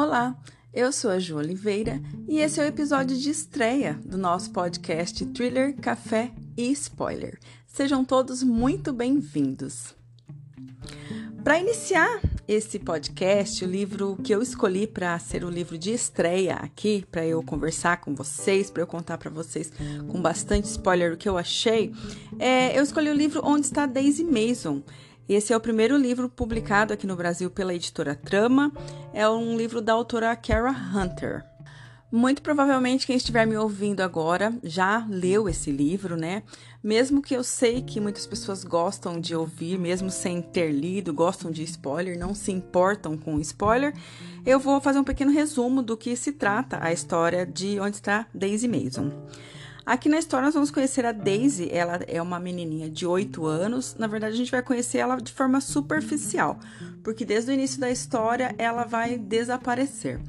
Olá, eu sou a Ju Oliveira e esse é o episódio de estreia do nosso podcast Thriller, Café e Spoiler. Sejam todos muito bem-vindos. Para iniciar esse podcast, o livro que eu escolhi para ser o livro de estreia aqui, para eu conversar com vocês, para eu contar para vocês com bastante spoiler o que eu achei, é, eu escolhi o livro Onde está Daisy Mason. Esse é o primeiro livro publicado aqui no Brasil pela editora Trama. É um livro da autora Kara Hunter. Muito provavelmente quem estiver me ouvindo agora já leu esse livro, né? Mesmo que eu sei que muitas pessoas gostam de ouvir, mesmo sem ter lido, gostam de spoiler, não se importam com spoiler, eu vou fazer um pequeno resumo do que se trata a história de Onde está Daisy Mason. Aqui na história nós vamos conhecer a Daisy, ela é uma menininha de 8 anos. Na verdade, a gente vai conhecer ela de forma superficial, porque desde o início da história ela vai desaparecer.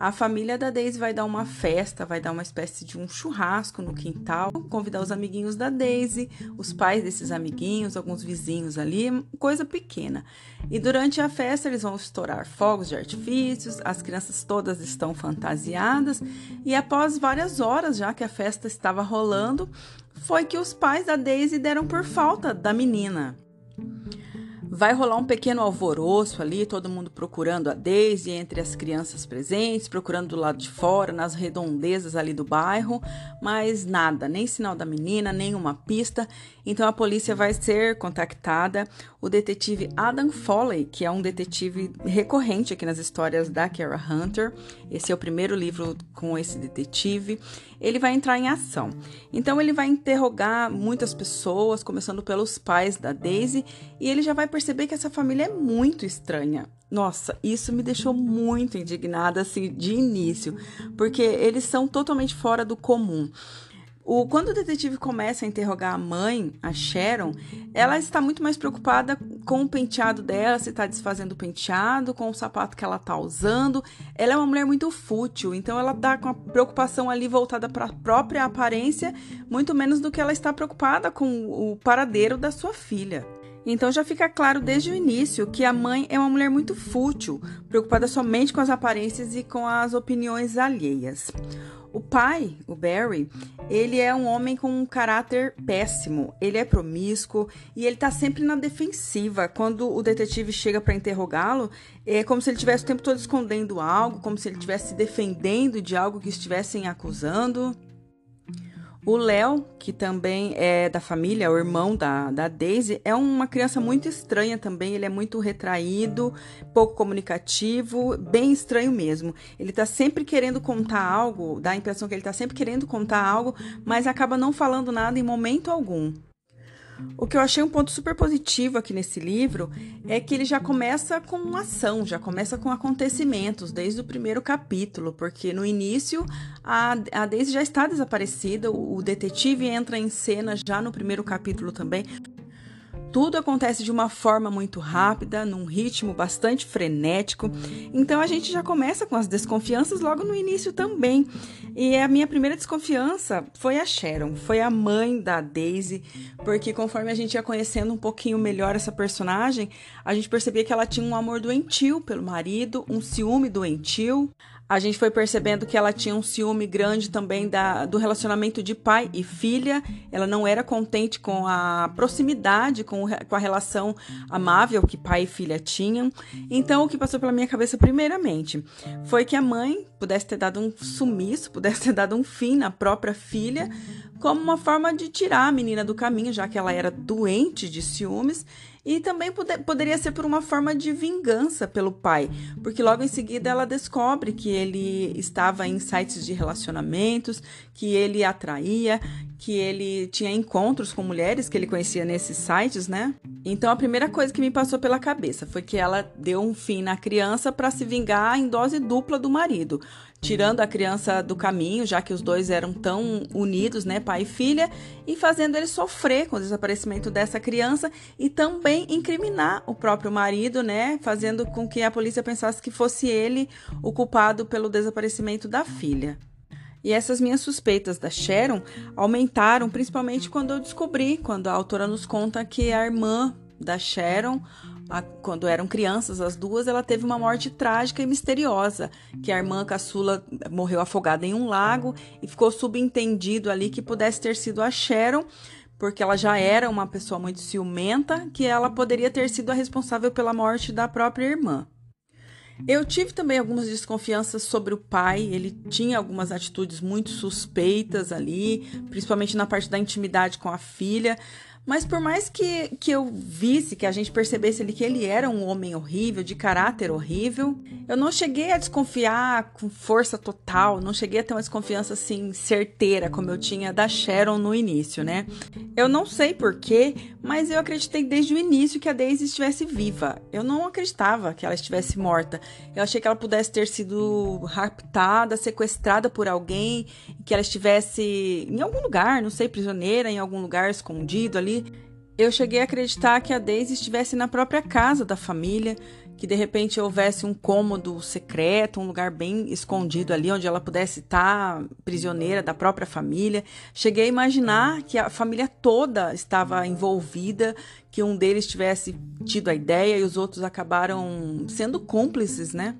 A família da Daisy vai dar uma festa, vai dar uma espécie de um churrasco no quintal, convidar os amiguinhos da Daisy, os pais desses amiguinhos, alguns vizinhos ali, coisa pequena. E durante a festa eles vão estourar fogos de artifícios, as crianças todas estão fantasiadas e após várias horas já que a festa estava rolando, foi que os pais da Daisy deram por falta da menina. Vai rolar um pequeno alvoroço ali, todo mundo procurando a Daisy entre as crianças presentes, procurando do lado de fora, nas redondezas ali do bairro, mas nada, nem sinal da menina, nem uma pista. Então a polícia vai ser contactada. O detetive Adam Foley, que é um detetive recorrente aqui nas histórias da Kara Hunter, esse é o primeiro livro com esse detetive, ele vai entrar em ação. Então ele vai interrogar muitas pessoas, começando pelos pais da Daisy, e ele já vai perceber que essa família é muito estranha. Nossa, isso me deixou muito indignada assim de início, porque eles são totalmente fora do comum. O, quando o detetive começa a interrogar a mãe, a Sharon, ela está muito mais preocupada com o penteado dela, se está desfazendo o penteado, com o sapato que ela está usando. Ela é uma mulher muito fútil, então ela está com a preocupação ali voltada para a própria aparência, muito menos do que ela está preocupada com o paradeiro da sua filha. Então já fica claro desde o início que a mãe é uma mulher muito fútil, preocupada somente com as aparências e com as opiniões alheias. O pai, o Barry, ele é um homem com um caráter péssimo. Ele é promíscuo e ele tá sempre na defensiva. Quando o detetive chega para interrogá-lo, é como se ele estivesse o tempo todo escondendo algo, como se ele estivesse se defendendo de algo que estivessem acusando. O Léo, que também é da família, o irmão da, da Daisy, é uma criança muito estranha também. Ele é muito retraído, pouco comunicativo, bem estranho mesmo. Ele tá sempre querendo contar algo, dá a impressão que ele tá sempre querendo contar algo, mas acaba não falando nada em momento algum. O que eu achei um ponto super positivo aqui nesse livro é que ele já começa com ação, já começa com acontecimentos desde o primeiro capítulo, porque no início a, a Daisy já está desaparecida, o, o detetive entra em cena já no primeiro capítulo também. Tudo acontece de uma forma muito rápida, num ritmo bastante frenético. Então a gente já começa com as desconfianças logo no início também. E a minha primeira desconfiança foi a Sharon, foi a mãe da Daisy, porque conforme a gente ia conhecendo um pouquinho melhor essa personagem, a gente percebia que ela tinha um amor doentio pelo marido, um ciúme doentio a gente foi percebendo que ela tinha um ciúme grande também da, do relacionamento de pai e filha. Ela não era contente com a proximidade, com, com a relação amável que pai e filha tinham. Então, o que passou pela minha cabeça, primeiramente, foi que a mãe pudesse ter dado um sumiço, pudesse ter dado um fim na própria filha, como uma forma de tirar a menina do caminho, já que ela era doente de ciúmes, e também poderia ser por uma forma de vingança pelo pai, porque logo em seguida ela descobre que ele estava em sites de relacionamentos, que ele atraía, que ele tinha encontros com mulheres que ele conhecia nesses sites, né? Então a primeira coisa que me passou pela cabeça foi que ela deu um fim na criança para se vingar em dose dupla do marido tirando a criança do caminho, já que os dois eram tão unidos, né, pai e filha, e fazendo ele sofrer com o desaparecimento dessa criança e também incriminar o próprio marido, né, fazendo com que a polícia pensasse que fosse ele o culpado pelo desaparecimento da filha. E essas minhas suspeitas da Sharon aumentaram principalmente quando eu descobri, quando a autora nos conta que a irmã da Sharon quando eram crianças, as duas, ela teve uma morte trágica e misteriosa, que a irmã caçula morreu afogada em um lago e ficou subentendido ali que pudesse ter sido a Sharon, porque ela já era uma pessoa muito ciumenta, que ela poderia ter sido a responsável pela morte da própria irmã. Eu tive também algumas desconfianças sobre o pai, ele tinha algumas atitudes muito suspeitas ali, principalmente na parte da intimidade com a filha. Mas por mais que, que eu visse, que a gente percebesse ali que ele era um homem horrível, de caráter horrível, eu não cheguei a desconfiar com força total, não cheguei a ter uma desconfiança assim certeira, como eu tinha da Sharon no início, né? Eu não sei porquê, mas eu acreditei desde o início que a Daisy estivesse viva. Eu não acreditava que ela estivesse morta. Eu achei que ela pudesse ter sido raptada, sequestrada por alguém, que ela estivesse em algum lugar, não sei, prisioneira, em algum lugar escondido ali ali, eu cheguei a acreditar que a Daisy estivesse na própria casa da família, que de repente houvesse um cômodo secreto, um lugar bem escondido ali, onde ela pudesse estar prisioneira da própria família. Cheguei a imaginar que a família toda estava envolvida, que um deles tivesse tido a ideia e os outros acabaram sendo cúmplices, né?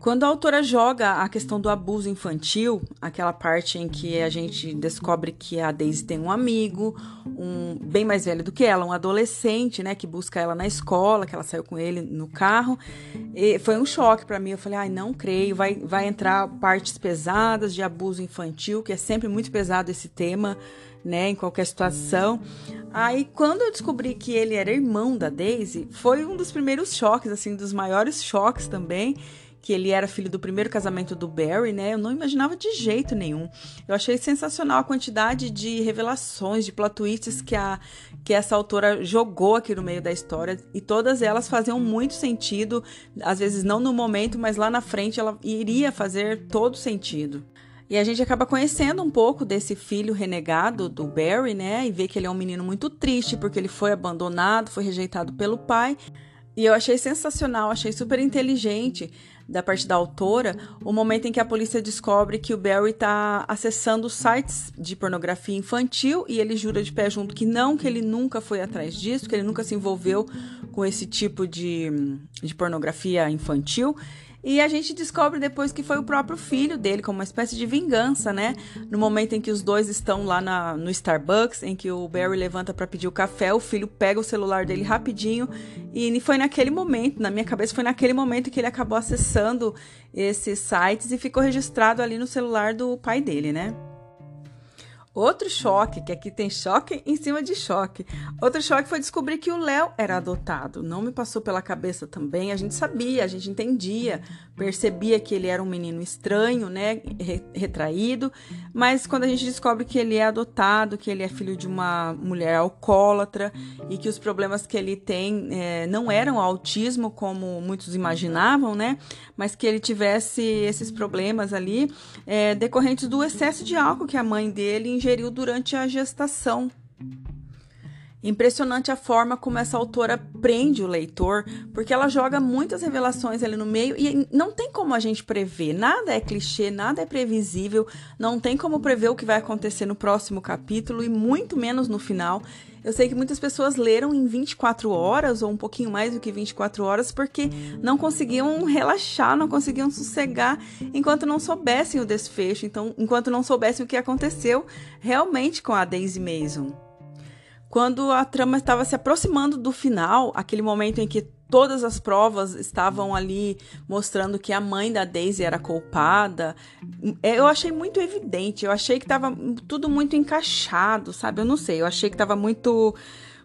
Quando a autora joga a questão do abuso infantil, aquela parte em que a gente descobre que a Daisy tem um amigo, um bem mais velho do que ela, um adolescente, né, que busca ela na escola, que ela saiu com ele no carro, e foi um choque para mim. Eu falei, ai, não creio, vai, vai entrar partes pesadas de abuso infantil, que é sempre muito pesado esse tema, né, em qualquer situação. Aí, quando eu descobri que ele era irmão da Daisy, foi um dos primeiros choques, assim, dos maiores choques também que ele era filho do primeiro casamento do Barry, né? Eu não imaginava de jeito nenhum. Eu achei sensacional a quantidade de revelações, de plot twists que, a, que essa autora jogou aqui no meio da história. E todas elas faziam muito sentido, às vezes não no momento, mas lá na frente ela iria fazer todo sentido. E a gente acaba conhecendo um pouco desse filho renegado do Barry, né? E vê que ele é um menino muito triste porque ele foi abandonado, foi rejeitado pelo pai. E eu achei sensacional, achei super inteligente da parte da autora, o momento em que a polícia descobre que o Barry está acessando sites de pornografia infantil e ele jura de pé junto que não, que ele nunca foi atrás disso, que ele nunca se envolveu com esse tipo de, de pornografia infantil. E a gente descobre depois que foi o próprio filho dele, como uma espécie de vingança, né? No momento em que os dois estão lá na, no Starbucks, em que o Barry levanta para pedir o café, o filho pega o celular dele rapidinho. E foi naquele momento, na minha cabeça, foi naquele momento que ele acabou acessando esses sites e ficou registrado ali no celular do pai dele, né? Outro choque, que aqui tem choque em cima de choque. Outro choque foi descobrir que o Léo era adotado. Não me passou pela cabeça também. A gente sabia, a gente entendia, percebia que ele era um menino estranho, né, retraído. Mas quando a gente descobre que ele é adotado, que ele é filho de uma mulher alcoólatra e que os problemas que ele tem é, não eram autismo como muitos imaginavam, né, mas que ele tivesse esses problemas ali é, decorrentes do excesso de álcool que a mãe dele ingeriu durante a gestação. Impressionante a forma como essa autora prende o leitor, porque ela joga muitas revelações ali no meio e não tem como a gente prever. Nada é clichê, nada é previsível, não tem como prever o que vai acontecer no próximo capítulo e muito menos no final. Eu sei que muitas pessoas leram em 24 horas ou um pouquinho mais do que 24 horas porque não conseguiam relaxar, não conseguiam sossegar enquanto não soubessem o desfecho, então enquanto não soubessem o que aconteceu realmente com a Daisy Mason. Quando a trama estava se aproximando do final, aquele momento em que todas as provas estavam ali mostrando que a mãe da Daisy era culpada. Eu achei muito evidente, eu achei que estava tudo muito encaixado, sabe? Eu não sei, eu achei que estava muito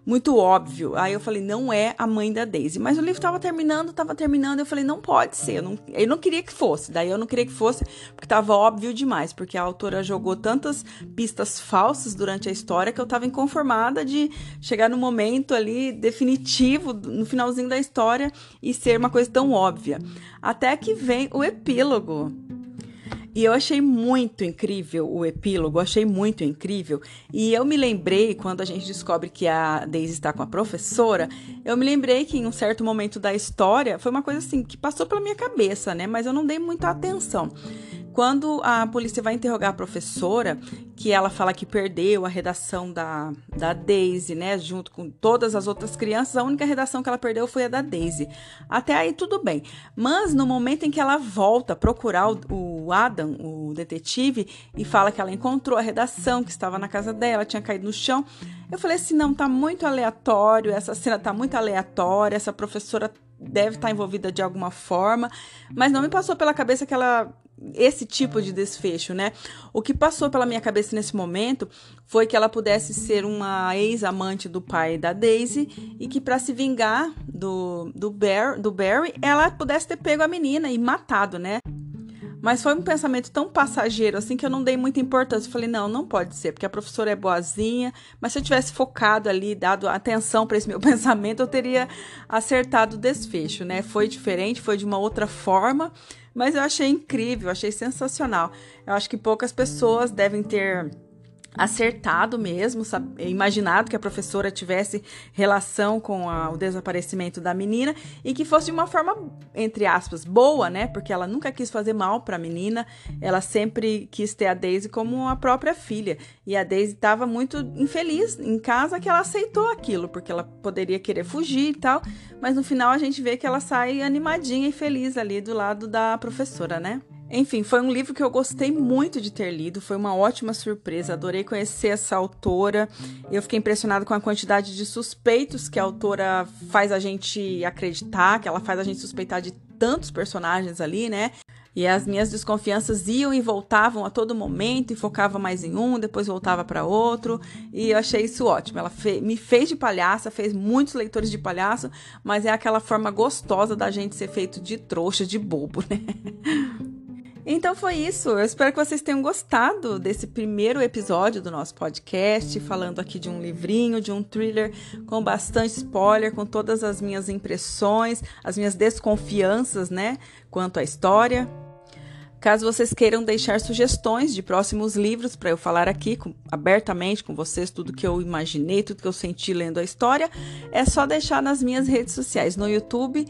muito óbvio. Aí eu falei, não é a mãe da Daisy. Mas o livro estava terminando, estava terminando. Eu falei, não pode ser. Eu não, eu não queria que fosse. Daí eu não queria que fosse, porque estava óbvio demais. Porque a autora jogou tantas pistas falsas durante a história que eu estava inconformada de chegar no momento ali definitivo, no finalzinho da história, e ser uma coisa tão óbvia. Até que vem o epílogo. E eu achei muito incrível o epílogo, achei muito incrível. E eu me lembrei, quando a gente descobre que a Daisy está com a professora, eu me lembrei que em um certo momento da história, foi uma coisa assim que passou pela minha cabeça, né? Mas eu não dei muita atenção. Quando a polícia vai interrogar a professora, que ela fala que perdeu a redação da, da Daisy, né? Junto com todas as outras crianças, a única redação que ela perdeu foi a da Daisy. Até aí tudo bem. Mas no momento em que ela volta a procurar o, o Adam, o detetive, e fala que ela encontrou a redação que estava na casa dela, tinha caído no chão, eu falei assim: não, tá muito aleatório, essa cena tá muito aleatória, essa professora deve estar envolvida de alguma forma, mas não me passou pela cabeça que ela esse tipo de desfecho, né? O que passou pela minha cabeça nesse momento foi que ela pudesse ser uma ex-amante do pai da Daisy e que para se vingar do do, Bear, do Barry, ela pudesse ter pego a menina e matado, né? Mas foi um pensamento tão passageiro assim que eu não dei muita importância. Falei, não, não pode ser, porque a professora é boazinha. Mas se eu tivesse focado ali, dado atenção para esse meu pensamento, eu teria acertado o desfecho, né? Foi diferente, foi de uma outra forma, mas eu achei incrível, achei sensacional. Eu acho que poucas pessoas devem ter acertado mesmo, sabe, imaginado que a professora tivesse relação com a, o desaparecimento da menina e que fosse de uma forma, entre aspas, boa, né? Porque ela nunca quis fazer mal para a menina, ela sempre quis ter a Daisy como a própria filha. E a Daisy estava muito infeliz em casa que ela aceitou aquilo, porque ela poderia querer fugir e tal, mas no final a gente vê que ela sai animadinha e feliz ali do lado da professora, né? Enfim, foi um livro que eu gostei muito de ter lido, foi uma ótima surpresa, adorei conhecer essa autora. Eu fiquei impressionada com a quantidade de suspeitos que a autora faz a gente acreditar, que ela faz a gente suspeitar de tantos personagens ali, né? E as minhas desconfianças iam e voltavam a todo momento e focava mais em um, depois voltava para outro. E eu achei isso ótimo. Ela fe me fez de palhaça, fez muitos leitores de palhaço, mas é aquela forma gostosa da gente ser feito de trouxa, de bobo, né? Então foi isso. Eu espero que vocês tenham gostado desse primeiro episódio do nosso podcast, falando aqui de um livrinho, de um thriller com bastante spoiler, com todas as minhas impressões, as minhas desconfianças, né, quanto à história. Caso vocês queiram deixar sugestões de próximos livros para eu falar aqui com, abertamente com vocês tudo que eu imaginei, tudo que eu senti lendo a história, é só deixar nas minhas redes sociais, no YouTube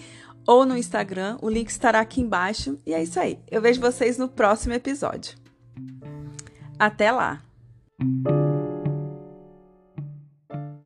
ou no Instagram. O link estará aqui embaixo. E é isso aí. Eu vejo vocês no próximo episódio. Até lá!